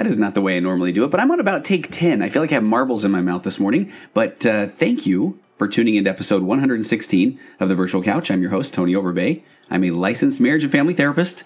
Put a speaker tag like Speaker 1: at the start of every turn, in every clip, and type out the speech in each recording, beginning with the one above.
Speaker 1: That is not the way I normally do it, but I'm on about take 10. I feel like I have marbles in my mouth this morning, but uh, thank you for tuning into episode 116 of The Virtual Couch. I'm your host, Tony Overbay. I'm a licensed marriage and family therapist,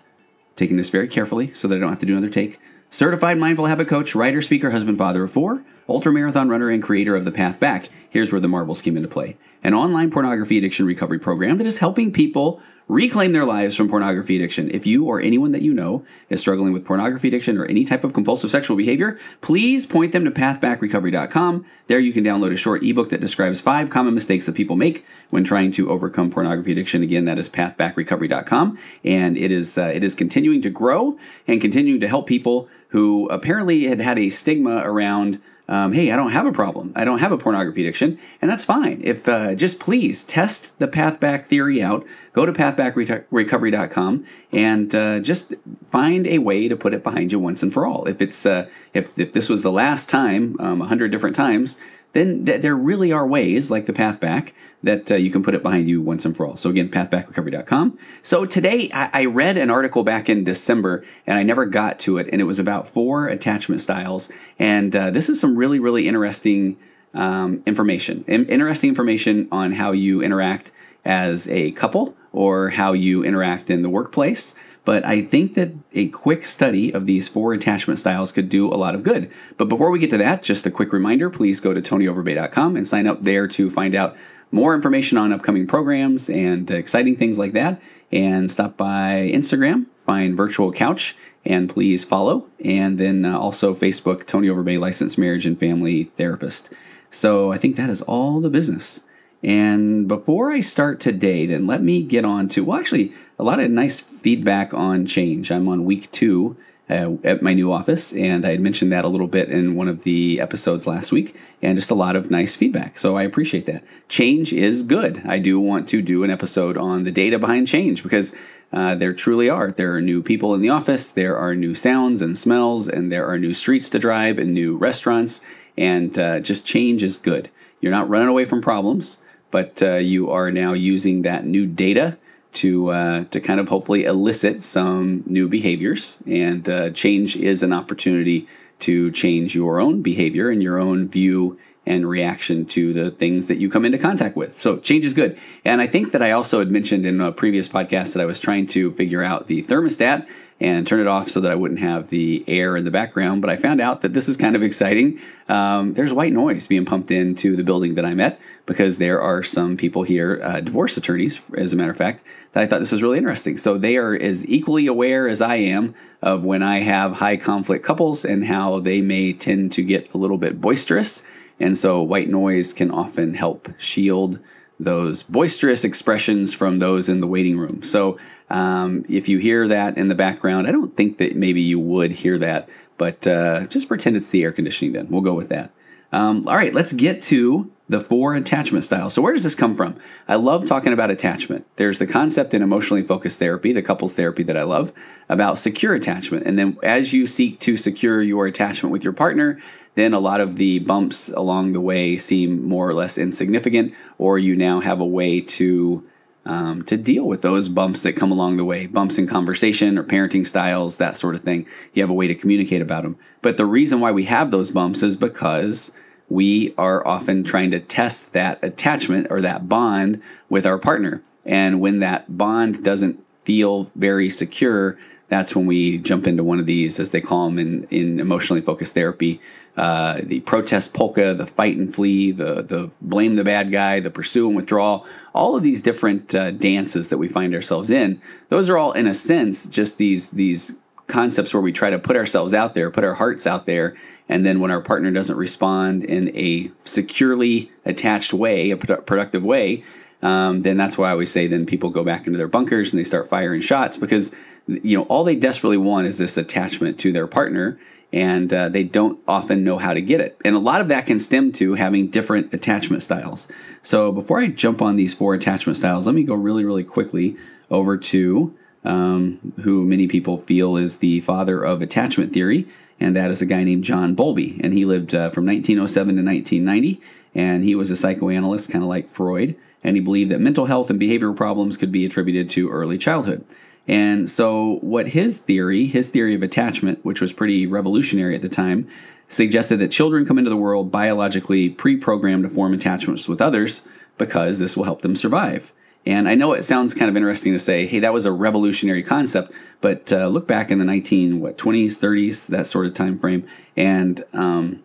Speaker 1: taking this very carefully so that I don't have to do another take. Certified mindful habit coach, writer, speaker, husband, father of four, ultra marathon runner, and creator of The Path Back. Here's where the marbles came into play an online pornography addiction recovery program that is helping people reclaim their lives from pornography addiction. If you or anyone that you know is struggling with pornography addiction or any type of compulsive sexual behavior, please point them to pathbackrecovery.com. There you can download a short ebook that describes five common mistakes that people make when trying to overcome pornography addiction. Again, that is pathbackrecovery.com, and it is uh, it is continuing to grow and continuing to help people who apparently had had a stigma around um, hey, I don't have a problem. I don't have a pornography addiction, and that's fine. If uh, just please test the path back theory out, go to pathbackrecovery.com and uh, just find a way to put it behind you once and for all. If it's uh, if if this was the last time, um, a um, hundred different times, then th- there really are ways, like the path back, that uh, you can put it behind you once and for all. So again, pathbackrecovery.com. So today I-, I read an article back in December and I never got to it, and it was about four attachment styles. And uh, this is some really, really interesting um, information. In- interesting information on how you interact as a couple or how you interact in the workplace. But I think that a quick study of these four attachment styles could do a lot of good. But before we get to that, just a quick reminder please go to tonyoverbay.com and sign up there to find out more information on upcoming programs and exciting things like that. And stop by Instagram, find Virtual Couch, and please follow. And then uh, also Facebook, Tony Overbay, licensed marriage and family therapist. So I think that is all the business. And before I start today, then let me get on to, well, actually, a lot of nice feedback on change. I'm on week two uh, at my new office, and I had mentioned that a little bit in one of the episodes last week, and just a lot of nice feedback. So I appreciate that. Change is good. I do want to do an episode on the data behind change because uh, there truly are. There are new people in the office, there are new sounds and smells, and there are new streets to drive and new restaurants, and uh, just change is good. You're not running away from problems but uh, you are now using that new data to uh, to kind of hopefully elicit some new behaviors. And uh, change is an opportunity to change your own behavior and your own view and reaction to the things that you come into contact with. So change is good. And I think that I also had mentioned in a previous podcast that I was trying to figure out the thermostat and turn it off so that I wouldn't have the air in the background. But I found out that this is kind of exciting. Um, there's white noise being pumped into the building that I'm at because there are some people here, uh, divorce attorneys, as a matter of fact, that I thought this was really interesting. So they are as equally aware as I am of when I have high conflict couples and how they may tend to get a little bit boisterous. And so white noise can often help shield those boisterous expressions from those in the waiting room. So um, if you hear that in the background, I don't think that maybe you would hear that, but uh, just pretend it's the air conditioning then. We'll go with that. Um, all right, let's get to the four attachment styles. So, where does this come from? I love talking about attachment. There's the concept in emotionally focused therapy, the couples therapy that I love, about secure attachment. And then, as you seek to secure your attachment with your partner, then a lot of the bumps along the way seem more or less insignificant, or you now have a way to um, to deal with those bumps that come along the way, bumps in conversation or parenting styles, that sort of thing. You have a way to communicate about them. But the reason why we have those bumps is because we are often trying to test that attachment or that bond with our partner. And when that bond doesn't feel very secure, that's when we jump into one of these, as they call them in, in emotionally focused therapy, uh, the protest polka, the fight and flee, the the blame the bad guy, the pursue and withdrawal, all of these different uh, dances that we find ourselves in. Those are all, in a sense, just these these concepts where we try to put ourselves out there, put our hearts out there, and then when our partner doesn't respond in a securely attached way, a productive way, um, then that's why I always say then people go back into their bunkers and they start firing shots because you know all they desperately want is this attachment to their partner and uh, they don't often know how to get it. And a lot of that can stem to having different attachment styles. So before I jump on these four attachment styles, let me go really, really quickly over to um, who many people feel is the father of attachment theory, and that is a guy named John Bowlby. And he lived uh, from 1907 to 1990, and he was a psychoanalyst, kind of like Freud, and he believed that mental health and behavioral problems could be attributed to early childhood. And so, what his theory, his theory of attachment, which was pretty revolutionary at the time, suggested that children come into the world biologically pre programmed to form attachments with others because this will help them survive. And I know it sounds kind of interesting to say, hey, that was a revolutionary concept, but uh, look back in the 19 what 20s, 30s, that sort of time frame, and um,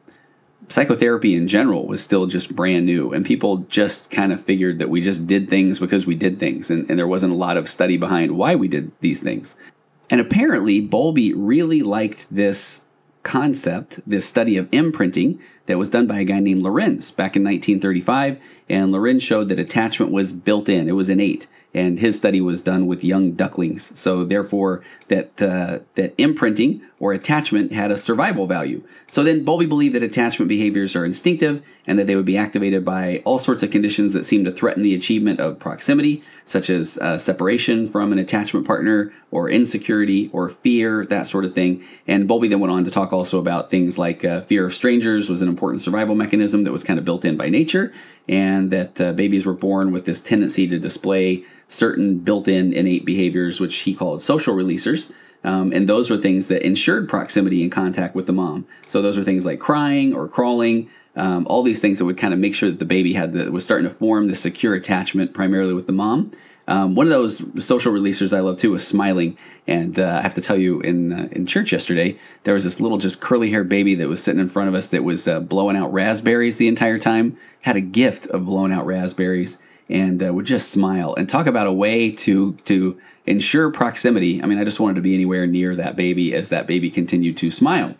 Speaker 1: psychotherapy in general was still just brand new, and people just kind of figured that we just did things because we did things, and, and there wasn't a lot of study behind why we did these things. And apparently, Bowlby really liked this concept, this study of imprinting that was done by a guy named Lorenz back in 1935. And Lorenz showed that attachment was built in, it was innate and his study was done with young ducklings. So therefore, that uh, that imprinting or attachment had a survival value. So then Bowlby believed that attachment behaviors are instinctive and that they would be activated by all sorts of conditions that seem to threaten the achievement of proximity, such as uh, separation from an attachment partner or insecurity or fear, that sort of thing. And Bowlby then went on to talk also about things like uh, fear of strangers was an important survival mechanism that was kind of built in by nature, and that uh, babies were born with this tendency to display certain built-in innate behaviors, which he called social releasers. Um, and those were things that ensured proximity and contact with the mom. So those were things like crying or crawling, um, all these things that would kind of make sure that the baby had the, was starting to form the secure attachment primarily with the mom. Um, one of those social releasers I love too was smiling, and uh, I have to tell you, in uh, in church yesterday, there was this little just curly haired baby that was sitting in front of us that was uh, blowing out raspberries the entire time. Had a gift of blowing out raspberries, and uh, would just smile and talk about a way to to ensure proximity. I mean, I just wanted to be anywhere near that baby as that baby continued to smile.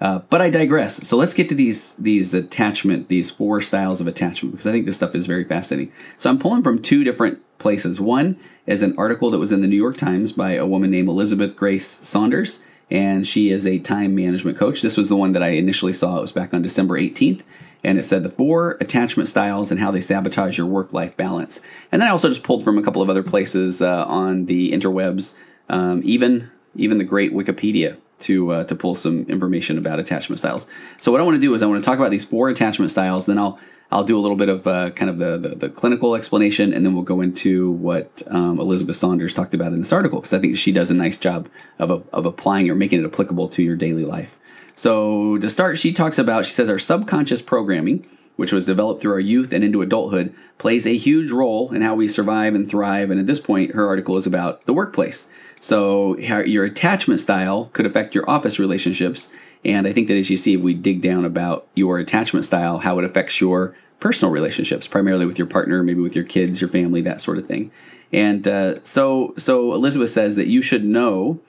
Speaker 1: Uh, but I digress. So let's get to these these attachment, these four styles of attachment, because I think this stuff is very fascinating. So I'm pulling from two different places. One is an article that was in the New York Times by a woman named Elizabeth Grace Saunders, and she is a time management coach. This was the one that I initially saw. It was back on December 18th, and it said the four attachment styles and how they sabotage your work life balance. And then I also just pulled from a couple of other places uh, on the interwebs, um, even even the great Wikipedia to uh, to pull some information about attachment styles. So what I want to do is I want to talk about these four attachment styles. Then I'll I'll do a little bit of uh, kind of the, the, the clinical explanation, and then we'll go into what um, Elizabeth Saunders talked about in this article because I think she does a nice job of of applying or making it applicable to your daily life. So, to start, she talks about, she says, our subconscious programming, which was developed through our youth and into adulthood, plays a huge role in how we survive and thrive. And at this point, her article is about the workplace. So, your attachment style could affect your office relationships. And I think that as you see, if we dig down about your attachment style, how it affects your personal relationships, primarily with your partner, maybe with your kids, your family, that sort of thing. And uh, so, so Elizabeth says that you should know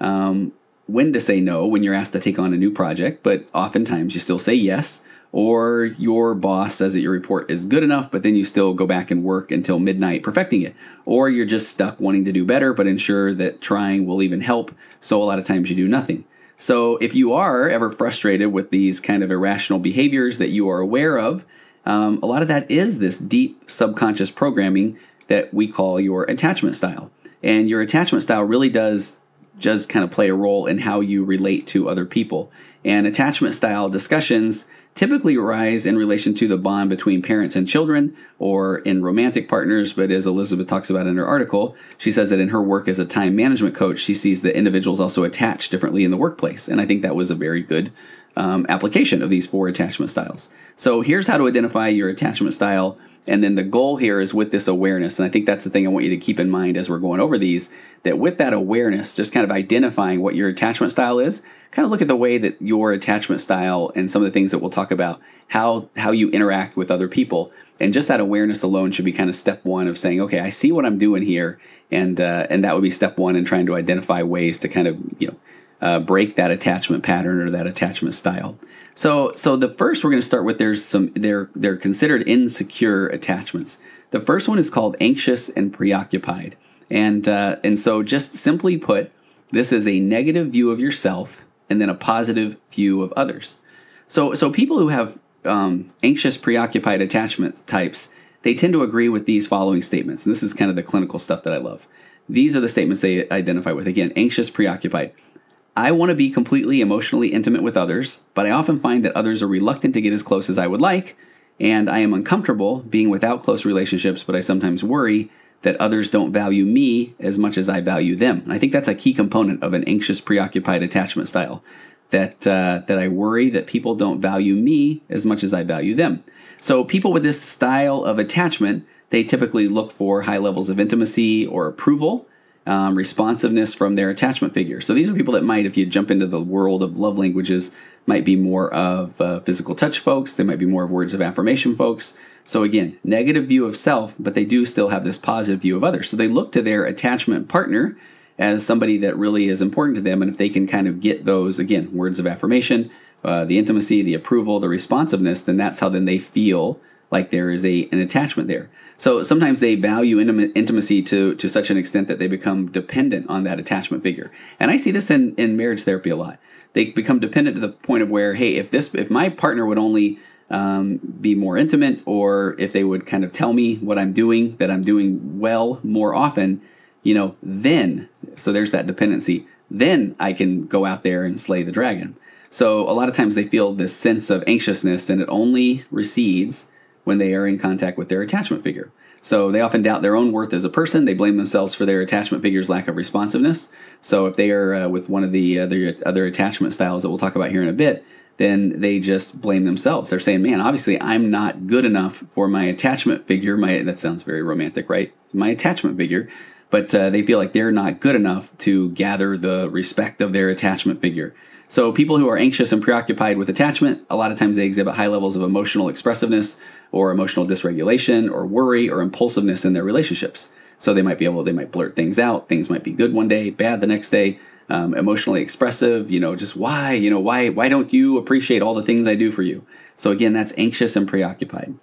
Speaker 1: um, when to say no when you're asked to take on a new project, but oftentimes you still say yes. Or your boss says that your report is good enough, but then you still go back and work until midnight perfecting it. Or you're just stuck wanting to do better, but ensure that trying will even help. So a lot of times you do nothing. So if you are ever frustrated with these kind of irrational behaviors that you are aware of, um, a lot of that is this deep subconscious programming that we call your attachment style. And your attachment style really does just kind of play a role in how you relate to other people. And attachment style discussions typically arise in relation to the bond between parents and children or in romantic partners. But as Elizabeth talks about in her article, she says that in her work as a time management coach, she sees that individuals also attach differently in the workplace. And I think that was a very good um, application of these four attachment styles. So here's how to identify your attachment style and then the goal here is with this awareness. And I think that's the thing I want you to keep in mind as we're going over these that with that awareness, just kind of identifying what your attachment style is, kind of look at the way that your attachment style and some of the things that we'll talk about, how, how you interact with other people. And just that awareness alone should be kind of step one of saying, okay, I see what I'm doing here. And, uh, and that would be step one in trying to identify ways to kind of, you know, uh, break that attachment pattern or that attachment style. So, so the first we're going to start with there's some they're they're considered insecure attachments. The first one is called anxious and preoccupied, and uh, and so just simply put, this is a negative view of yourself and then a positive view of others. So, so people who have um, anxious, preoccupied attachment types, they tend to agree with these following statements. And this is kind of the clinical stuff that I love. These are the statements they identify with. Again, anxious, preoccupied. I want to be completely emotionally intimate with others, but I often find that others are reluctant to get as close as I would like, and I am uncomfortable being without close relationships, but I sometimes worry that others don't value me as much as I value them. And I think that's a key component of an anxious, preoccupied attachment style. That uh, that I worry that people don't value me as much as I value them. So people with this style of attachment, they typically look for high levels of intimacy or approval, um, responsiveness from their attachment figure. So these are people that might, if you jump into the world of love languages, might be more of uh, physical touch folks. They might be more of words of affirmation folks. So again, negative view of self, but they do still have this positive view of others. So they look to their attachment partner as somebody that really is important to them. And if they can kind of get those, again, words of affirmation, uh, the intimacy, the approval, the responsiveness, then that's how then they feel like there is a an attachment there. So sometimes they value intimacy to to such an extent that they become dependent on that attachment figure. And I see this in in marriage therapy a lot. They become dependent to the point of where, hey, if this if my partner would only um, be more intimate, or if they would kind of tell me what I'm doing, that I'm doing well more often, you know, then, so there's that dependency, then I can go out there and slay the dragon. So a lot of times they feel this sense of anxiousness, and it only recedes when they are in contact with their attachment figure. So they often doubt their own worth as a person. They blame themselves for their attachment figure's lack of responsiveness. So if they are uh, with one of the other other attachment styles that we'll talk about here in a bit, then they just blame themselves. They're saying, "Man, obviously I'm not good enough for my attachment figure." My that sounds very romantic, right? My attachment figure, but uh, they feel like they're not good enough to gather the respect of their attachment figure. So people who are anxious and preoccupied with attachment, a lot of times they exhibit high levels of emotional expressiveness or emotional dysregulation or worry or impulsiveness in their relationships. So they might be able, they might blurt things out. Things might be good one day, bad the next day um, emotionally expressive. You know, just why, you know, why, why don't you appreciate all the things I do for you? So again, that's anxious and preoccupied.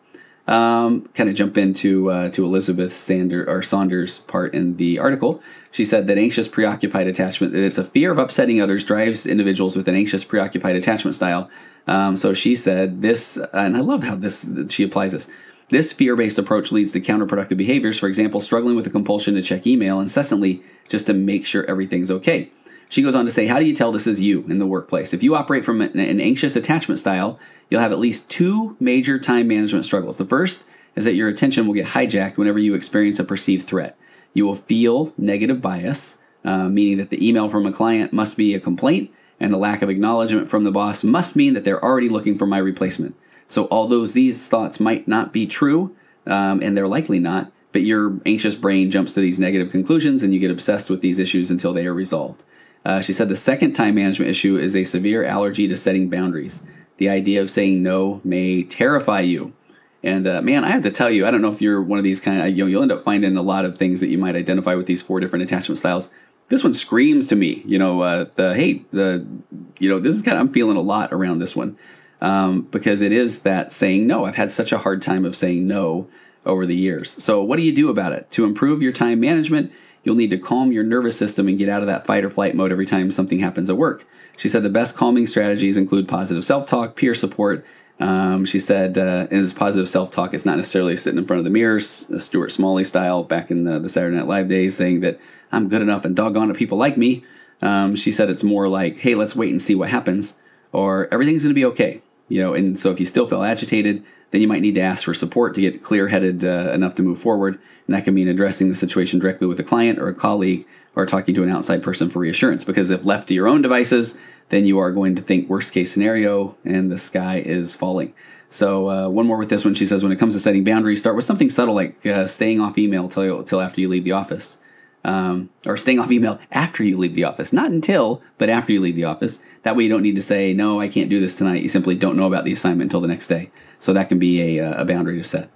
Speaker 1: Um, kind of jump into uh, to Elizabeth Sander or Saunders' part in the article. She said that anxious preoccupied attachment it's a fear of upsetting others drives individuals with an anxious preoccupied attachment style. Um, so she said this, and I love how this she applies this. This fear based approach leads to counterproductive behaviors. For example, struggling with the compulsion to check email incessantly just to make sure everything's okay. She goes on to say, How do you tell this is you in the workplace? If you operate from an, anxious attachment style, you'll have at least two major time management struggles. The first is that your attention will get hijacked whenever you experience a perceived threat. You will feel negative bias, uh, meaning that the email from a client must be a complaint, and the lack of acknowledgement from the boss must mean that they're already looking for my replacement. So, although these thoughts might not be true, um, and they're likely not, but your anxious brain jumps to these negative conclusions and you get obsessed with these issues until they are resolved. Uh, she said the second time management issue is a severe allergy to setting boundaries. The idea of saying no may terrify you. And uh, man, I have to tell you, I don't know if you're one of these kind of, you know, you'll end up finding a lot of things that you might identify with these four different attachment styles. This one screams to me, you know, uh, the, hey, the, you know, this is kind of, I'm feeling a lot around this one um, because it is that saying no. I've had such a hard time of saying no over the years. So, what do you do about it? To improve your time management, You'll need to calm your nervous system and get out of that fight or flight mode every time something happens at work. She said the best calming strategies include positive self talk, peer support. Um, she said, uh, this positive self talk, it's not necessarily sitting in front of the mirrors, Stuart Smalley style, back in the, the, Saturday Night Live days, saying that I'm good enough and doggone it, people like me. Um, she said it's more like, hey, let's wait and see what happens, or everything's going to be okay. You know, and so if you still feel agitated, then you might need to ask for support to get clear headed uh, enough to move forward. And that can mean addressing the situation directly with a client or a colleague or talking to an outside person for reassurance. Because if left to your own devices, then you are going to think worst case scenario and the sky is falling. So, uh, one more with this one. She says, when it comes to setting boundaries, start with something subtle like uh, staying off email till, till after you leave the office. Um, or staying off email after you leave the office. Not until, but after you leave the office. That way you don't need to say, no, I can't do this tonight. You simply don't know about the assignment until the next day. So that can be a, uh, a boundary to set.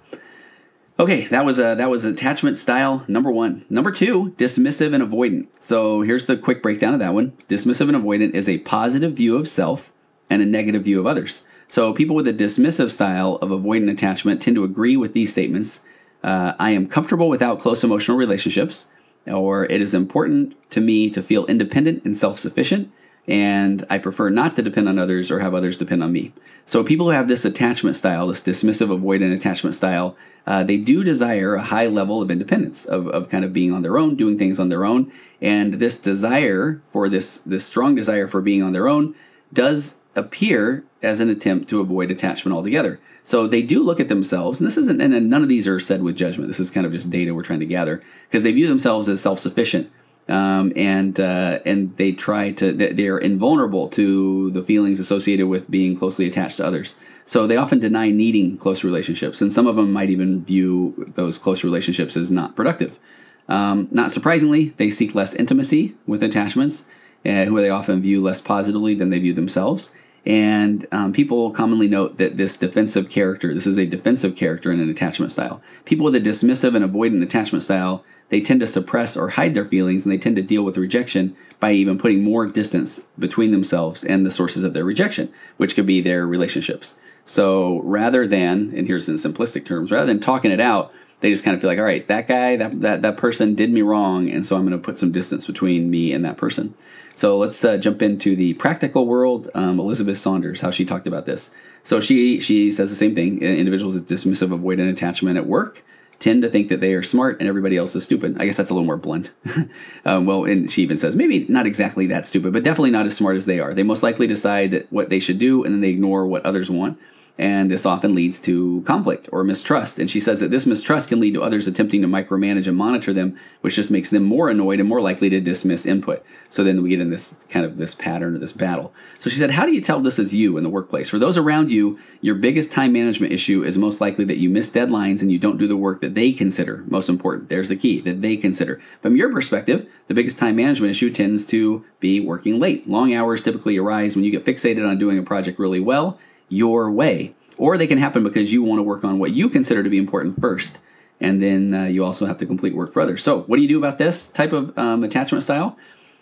Speaker 1: Okay, that was a, that was attachment style number one. Number two, dismissive and avoidant. So here's the quick breakdown of that one. Dismissive and avoidant is a positive view of self and a negative view of others. So people with a dismissive style of avoidant attachment tend to agree with these statements. Uh, I am comfortable without close emotional relationships, or it is important to me to feel independent and self sufficient and I prefer not to depend on others or have others depend on me. So, people who have this attachment style, this dismissive, avoidant attachment style, uh, they do desire a high level of independence, of, of kind of being on their own, doing things on their own. And this desire for this, this strong desire for being on their own does appear as an attempt to avoid attachment altogether. So they do look at themselves, and this isn't, and none of these are said with judgment. This is kind of just data we're trying to gather because they view themselves as self sufficient. Um, and uh, and they try to they're invulnerable to the feelings associated with being closely attached to others. So they often deny needing close relationships, and some of them might even view those close relationships as not productive. Um, not surprisingly, they seek less intimacy with attachments, uh, who they often view less positively than they view themselves. And um, people commonly note that this defensive character, this is a defensive character in an attachment style. People with a dismissive and avoidant attachment style, they tend to suppress or hide their feelings and they tend to deal with rejection by even putting more distance between themselves and the sources of their rejection, which could be their relationships. So rather than, and here's in simplistic terms, rather than talking it out, they just kind of feel like, all right, that guy, that that, that person did me wrong, and so I'm going to put some distance between me and that person. So let's uh, jump into the practical world. Um, Elizabeth Saunders, how she talked about this. So she she says the same thing. Individuals with dismissive avoidant attachment at work tend to think that they are smart and everybody else is stupid. I guess that's a little more blunt. um, well, and she even says maybe not exactly that stupid, but definitely not as smart as they are. They most likely decide what they should do and then they ignore what others want and this often leads to conflict or mistrust. And she says that this mistrust can lead to others attempting to micromanage and monitor them, which just makes them more annoyed and more likely to dismiss input. So then we get in this kind of this pattern of this battle. So she said, How do you tell this is you in the workplace? For those around you, your biggest time management issue is most likely that you miss deadlines and you don't do the work that they consider most important. There's the key that they consider. From your perspective, the biggest time management issue tends to be working late. Long hours typically arise when you get fixated on doing a project really well your way. Or they can happen because you want to work on what you consider to be important first. And then uh, you also have to complete work for others. So, what do you do about this type of um, attachment style?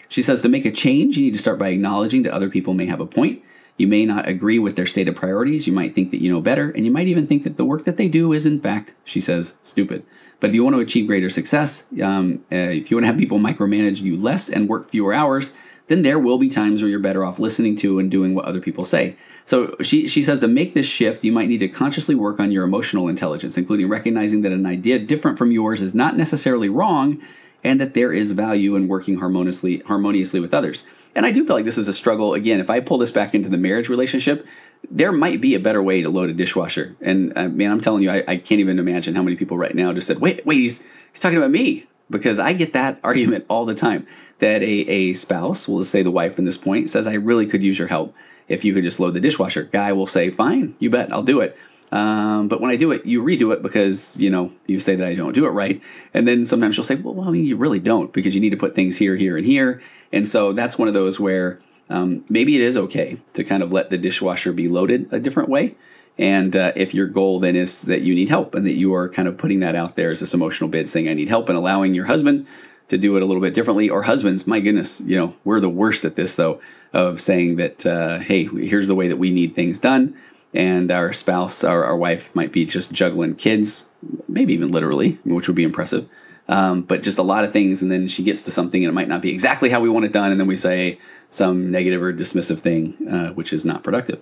Speaker 1: She says to make a change, you need to start by acknowledging that other people may have a point. You may not agree with their stated priorities. You might think that you know better, and you might even think that the work that they do is, in fact, she says, stupid. But if you want to achieve greater success, um, uh, if you want to have people micromanage you less and work fewer hours, then there will be times where you're better off listening to and doing what other people say. So she, she says to make this shift, you might need to consciously work on your emotional intelligence, including recognizing that an idea different from yours is not necessarily wrong and that there is value in working harmoniously harmoniously with others. And I do feel like this is a struggle. Again, if I pull this back into the marriage relationship, there might be a better way to load a dishwasher. And uh, man, I'm telling you, I, I can't even imagine how many people right now just said, "Wait, wait, he's he's talking about me." Because I get that argument all the time that a, a spouse, will say the wife in this point, says, I really could use your help if you could just load the dishwasher. Guy will say, Fine, you bet, I'll do it. Um, but when I do it, you redo it because, you know, you say that I don't do it right. And then sometimes you'll say, well, well I mean, you really don't because you need to put things here, here, and here. And so that's one of those where um, maybe it is okay to kind of let the dishwasher be loaded a different way. And uh, if your goal then is that you need help and that you are kind of putting that out there as this emotional bid saying, I need help, and allowing your husband to do it a little bit differently, or husbands, my goodness, you know, we're the worst at this though, of saying that, uh, hey, here's the way that we need things done. And our spouse, our, our wife might be just juggling kids, maybe even literally, which would be impressive. Um, but just a lot of things. And then she gets to something and it might not be exactly how we want it done. And then we say some negative or dismissive thing, uh, which is not productive.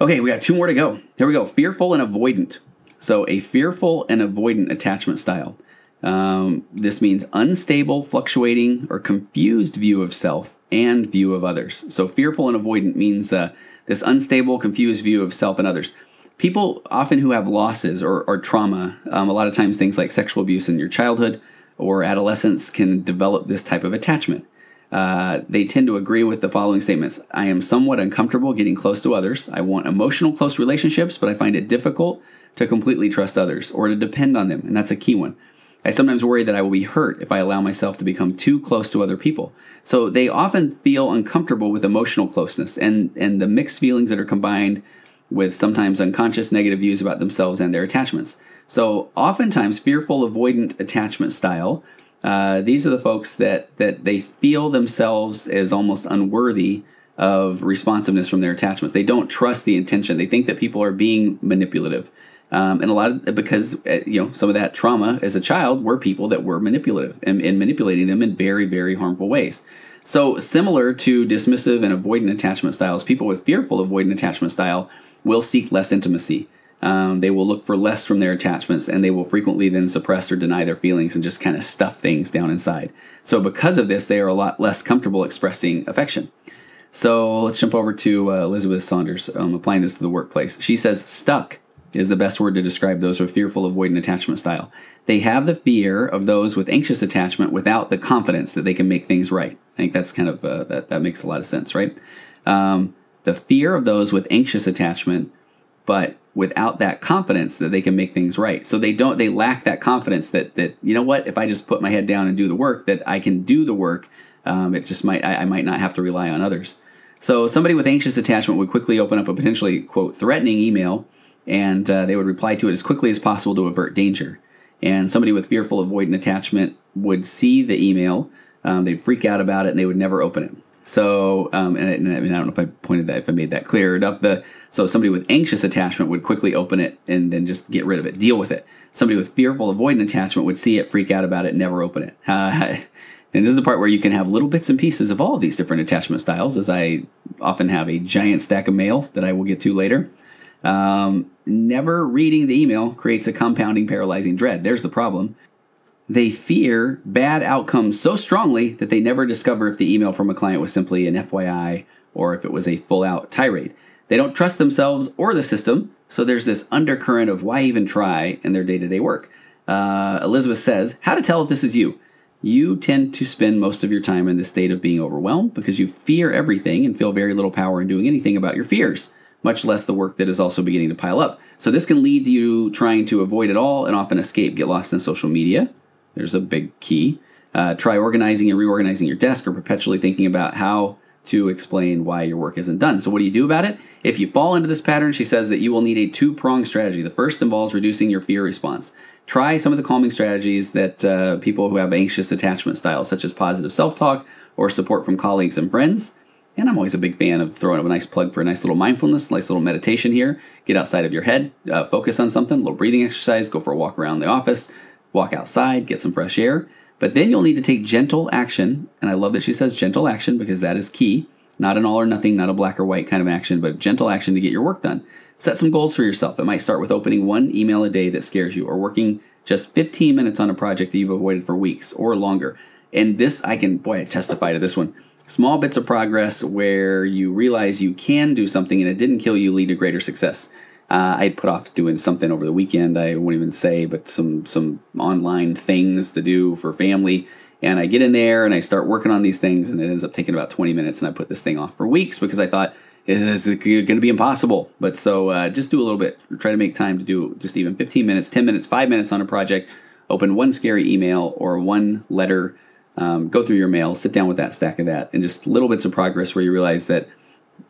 Speaker 1: Okay, we got two more to go. Here we go. Fearful and avoidant. So, a fearful and avoidant attachment style. Um, this means unstable, fluctuating, or confused view of self and view of others. So, fearful and avoidant means uh, this unstable, confused view of self and others. People often who have losses or, or trauma, um, a lot of times things like sexual abuse in your childhood or adolescence can develop this type of attachment. Uh, they tend to agree with the following statements I am somewhat uncomfortable getting close to others. I want emotional, close relationships, but I find it difficult to completely trust others or to depend on them. And that's a key one. I sometimes worry that I will be hurt if I allow myself to become too close to other people. So they often feel uncomfortable with emotional closeness and, and the mixed feelings that are combined with sometimes unconscious negative views about themselves and their attachments. So oftentimes, fearful avoidant attachment style uh, these are the folks that that they feel themselves as almost unworthy of responsiveness from their attachments. They don't trust the intention. They think that people are being manipulative. Um, and a lot of because uh, you know some of that trauma as a child were people that were manipulative and, and manipulating them in very very harmful ways. So similar to dismissive and avoidant attachment styles, people with fearful avoidant attachment style will seek less intimacy. Um, they will look for less from their attachments and they will frequently then suppress or deny their feelings and just kind of stuff things down inside. So, because of this, they are a lot less comfortable expressing affection. So let's jump over to uh, Elizabeth Saunders, um, applying this to the workplace. She says, stuck is the best word to describe those with fearful avoidant attachment style. They have the fear of those with anxious attachment without the confidence that they can make things right. I think that's kind of, uh, that, that makes a lot of sense, right? Um, the fear of those with anxious attachment, but without that confidence that they can make things right. So they don't, they lack that confidence that, that, you know what, if I just put my head down and do the work, that I can do the work. Um, it just might, I, I might not have to rely on others. So somebody with anxious attachment would quickly open up a potentially, quote, threatening email and uh, they would reply to it as quickly as possible to avert danger. And somebody with fearful avoidant attachment would see the email, um, they'd freak out about it, and they would never open it. So, um, and, I, and I, don't know if I pointed that, if I made that clear enough. The so somebody with anxious attachment would quickly open it and then just get rid of it, deal with it. Somebody with fearful avoidant attachment would see it, freak out about it, never open it. Uh, and this is the part where you can have little bits and pieces of all of these different attachment styles, as I often have a giant stack of mail that I will get to later. Um, never reading the email creates a compounding, paralyzing dread. There's the problem. They fear bad outcomes so strongly that they never discover if the email from a client was simply an FYI or if it was a full out tirade. They don't trust themselves or the system, so there's this undercurrent of why even try in their day to day work. Uh, Elizabeth says, How to tell if this is you? You tend to spend most of your time in the state of being overwhelmed because you fear everything and feel very little power in doing anything about your fears much less the work that is also beginning to pile up. So this can lead to you trying to avoid it all and often escape, get lost in social media. There's a big key. Uh, try organizing and reorganizing your desk or perpetually thinking about how to explain why your work isn't done. So, what do you do about it? If you fall into this pattern, she says that you will need a two pronged strategy. The first involves reducing your fear response. Try some of the calming strategies that uh, people who have anxious attachment styles, such as positive self talk or support from colleagues and friends. And I'm always a big fan of throwing up a nice plug for a nice little mindfulness, nice little meditation here. Get outside of your head, uh, focus on something, a little breathing exercise, go for a walk around the office, walk outside, get some fresh air. But then you'll need to take gentle action. And I love that she says gentle action because that is key. Not an all or nothing, not a black or white kind of action, but gentle action to get your work done. Set some goals for yourself. It might start with opening one email a day that scares you, or working just 15 minutes on a project that you've avoided for weeks or longer. And this, I can, boy, I testify to this one small bits of progress where you realize you can do something and it didn't kill you lead to greater success. Uh, I put off doing something over the weekend. I won't even say, but some some online things to do for family. And I get in there and I start working on these things, and it ends up taking about 20 minutes. And I put this thing off for weeks because I thought this is going to be impossible. But so uh, just do a little bit. Try to make time to do just even 15 minutes, 10 minutes, five minutes on a project. Open one scary email or one letter um, go through your mail, sit down with that stack of that, and just little bits of progress where you realize that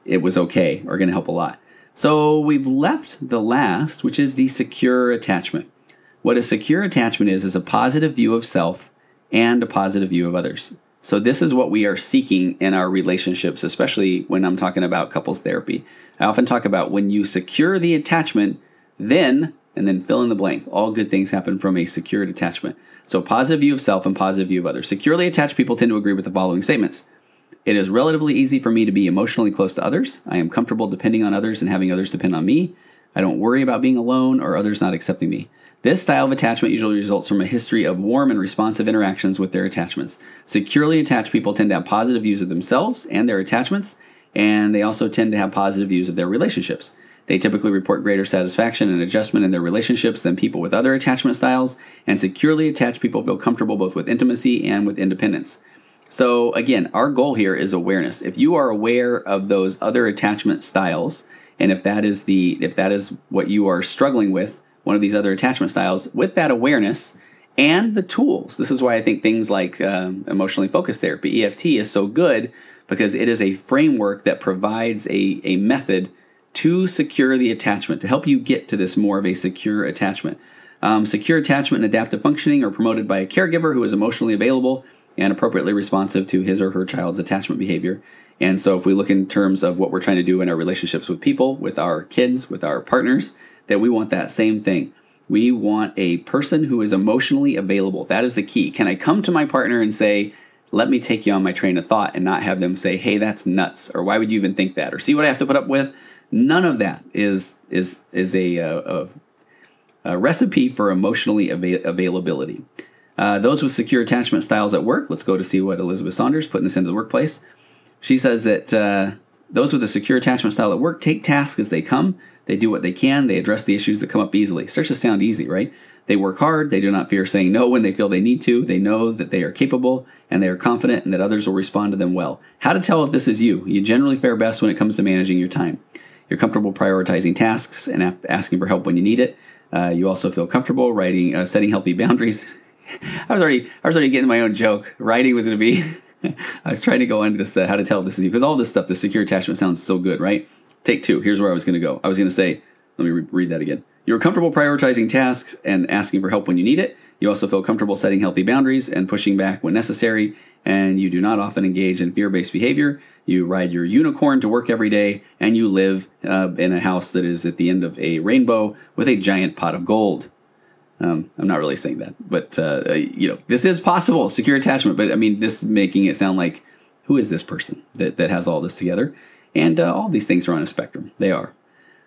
Speaker 1: it was okay are going to help a lot. So we've left the last, which is the secure attachment. What a secure attachment is, is a positive view of self and a positive view of others. So this is what we are seeking in our relationships, especially when I'm talking about couples therapy. I often talk about when you secure the attachment, then, and then fill in the blank. All good things happen from a secured attachment. So, positive view of self and positive view of others. Securely attached people tend to agree with the following statements. It is relatively easy for me to be emotionally close to others. I am comfortable depending on others and having others depend on me. I don't worry about being alone or others not accepting me. This style of attachment usually results from a history of warm and responsive interactions with their attachments. Securely attached people tend to have positive views of themselves and their attachments, and they also tend to have positive views of their relationships. They typically report greater satisfaction and adjustment in their relationships than people with other attachment styles, and securely attached people feel comfortable both with intimacy and with independence. So, again, our goal here is awareness. If you are aware of those other attachment styles, and if that is the if that is what you are struggling with, one of these other attachment styles, with that awareness and the tools, this is why I think things like um, emotionally focused therapy (EFT) is so good because it is a framework that provides a a method to secure the attachment, to help you get to this more of a secure attachment. Um, secure attachment and adaptive functioning are promoted by a caregiver who is emotionally available and appropriately responsive to his or her child's attachment behavior. And so, if we look in terms of what we're trying to do in our relationships with people, with our kids, with our partners, that we want that same thing. We want a person who is emotionally available. That is the key. Can I come to my partner and say, let me take you on my train of thought and not have them say, hey, that's nuts, or why would you even think that, or see what I have to put up with? None of that is is is a, uh, a, a recipe for emotionally avail- availability. Uh, those with secure attachment styles at work, let's go to see what Elizabeth Saunders putting this into the workplace. She says that uh, those with a secure attachment style at work take tasks as they come. They do what they can. They address the issues that come up easily. Starts to sound easy, right? They work hard. They do not fear saying no when they feel they need to. They know that they are capable and they are confident and that others will respond to them well. How to tell if this is you? You generally fare best when it comes to managing your time. You're comfortable prioritizing tasks and asking for help when you need it. Uh, you also feel comfortable writing, uh, setting healthy boundaries. I was already, I was already getting my own joke. Writing was going to be. I was trying to go into this uh, how to tell this is you because all this stuff, the secure attachment sounds so good, right? Take two. Here's where I was going to go. I was going to say, let me re- read that again. You're comfortable prioritizing tasks and asking for help when you need it. You also feel comfortable setting healthy boundaries and pushing back when necessary. And you do not often engage in fear based behavior. You ride your unicorn to work every day, and you live uh, in a house that is at the end of a rainbow with a giant pot of gold. Um, I'm not really saying that, but uh, uh, you know, this is possible. Secure attachment, but I mean, this is making it sound like who is this person that that has all this together? And uh, all these things are on a spectrum. They are.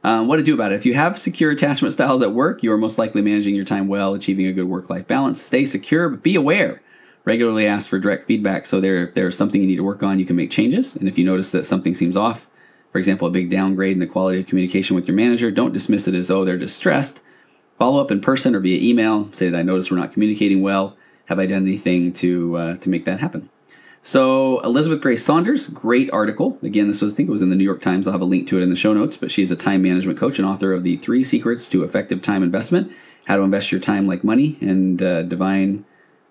Speaker 1: Um, what to do about it? If you have secure attachment styles at work, you are most likely managing your time well, achieving a good work-life balance. Stay secure, but be aware. Regularly ask for direct feedback. So there, if there's something you need to work on, you can make changes. And if you notice that something seems off, for example, a big downgrade in the quality of communication with your manager, don't dismiss it as though they're distressed Follow up in person or via email. Say that I noticed we're not communicating well. Have I done anything to uh, to make that happen? So Elizabeth Grace Saunders, great article. Again, this was I think it was in the New York Times. I'll have a link to it in the show notes. But she's a time management coach and author of the Three Secrets to Effective Time Investment: How to Invest Your Time Like Money and uh, Divine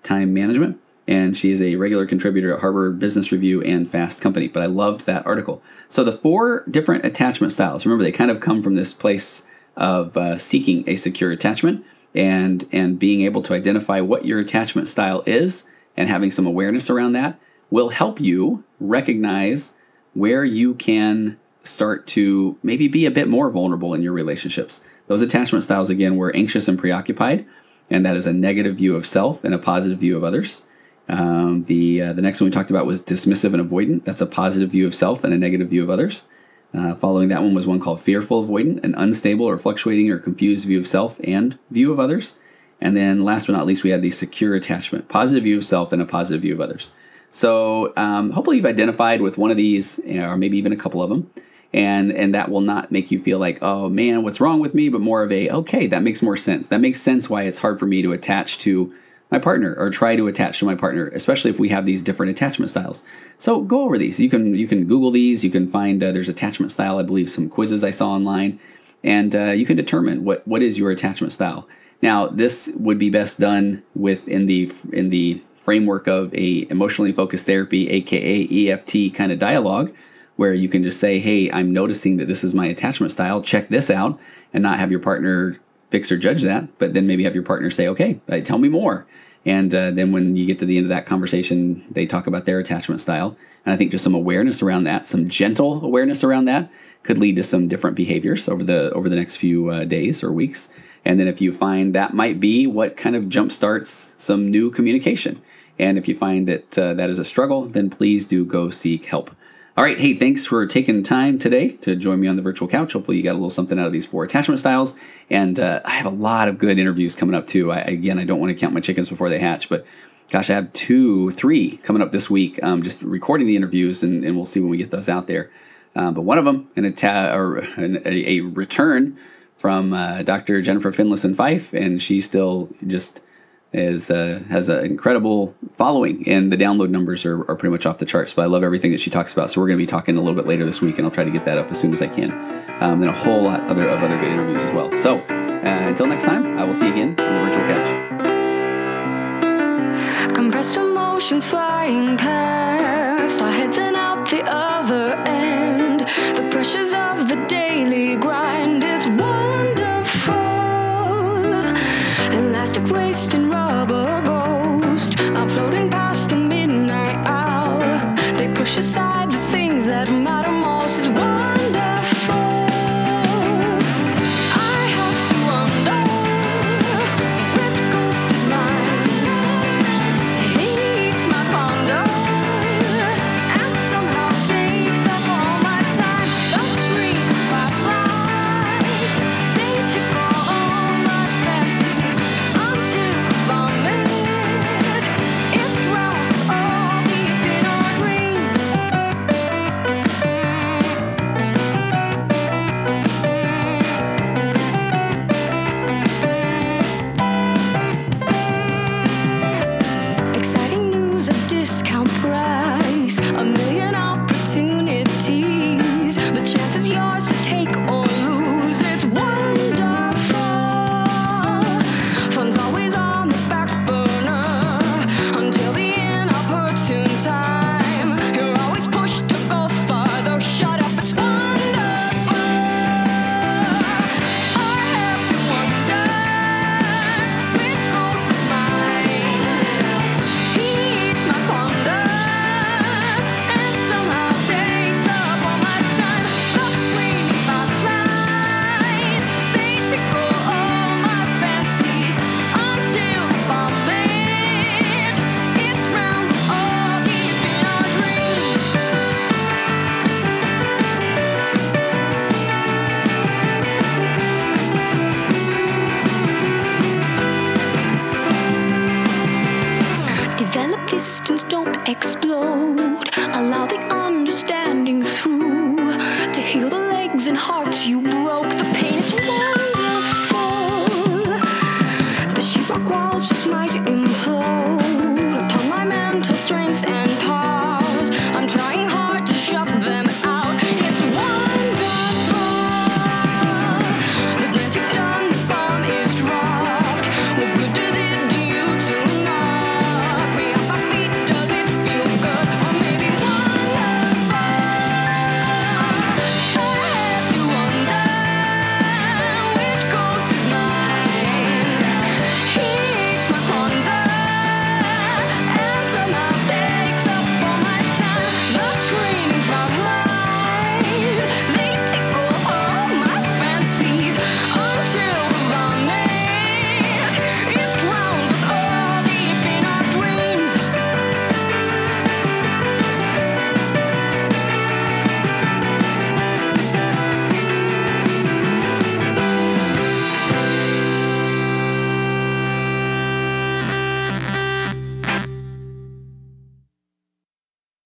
Speaker 1: Time Management. And she is a regular contributor at Harvard Business Review and Fast Company. But I loved that article. So the four different attachment styles. Remember, they kind of come from this place of uh, seeking a secure attachment and and being able to identify what your attachment style is and having some awareness around that will help you recognize where you can start to maybe be a bit more vulnerable in your relationships. Those attachment styles again were anxious and preoccupied, and that is a negative view of self and a positive view of others. Um, the uh, the next one we talked about was dismissive and avoidant. That's a positive view of self and a negative view of others. Uh, following that one was one called fearful avoidant, an unstable or fluctuating or confused view of self and view of others. And then last but not least, we had the secure attachment, positive view of self and a positive view of others. So um, hopefully you've identified with one of these, or maybe even a couple of them, and and that will not make you feel like, oh man, what's wrong with me? But more of a, okay, that makes more sense. That makes sense why it's hard for me to attach to my partner or try to attach to my partner, especially if we have these different attachment styles. So go over these. You can you can Google these. You can find uh, there's attachment style. I believe some quizzes I saw online, and uh, you can determine what what is your attachment style. Now this would be best done within the in the framework of a emotionally focused therapy, aka EFT kind of dialogue, where you can just say, "Hey, I'm noticing that this is my attachment style. Check this out," and not have your partner fix or judge that, but then maybe have your partner say, okay, uh, tell me more. And uh, then when you get to the end of that conversation, they talk about their attachment style. And I think just some awareness around that, some gentle awareness around that, could lead to some different behaviors over the over the next few uh, days or weeks. And then if you find that might be what kind of jumpstarts some new communication, and if you find that uh, that is a struggle, then please do go seek help. All right. Hey, thanks for taking time today to join me on the virtual couch. Hopefully, you got a little something out of these four attachment styles. And uh, I have a lot of good interviews coming up, too. I, again, I don't want to count my chickens before they hatch, but gosh, I have two, three coming up this week. Um, just recording the interviews, and, and, we'll see when we get those out there. Uh, but one of them, an atta- or an, a, a, return from uh, Dr. Jennifer Finlayson Fife, and she's still just is uh, has an incredible following, and the download numbers are, are pretty much off the charts. But I love everything that she talks about. So we're going to be talking a little bit later this week, and I'll try to get that up as soon as I can. Um, and a whole lot other of other good interviews as well. So uh, until next time, I will see you again on the virtual couch. Compressed emotions flying past our heads and out the other end. The pressures of the daily grind. It's wonderful. Waste and rubber ghost. Are floating past the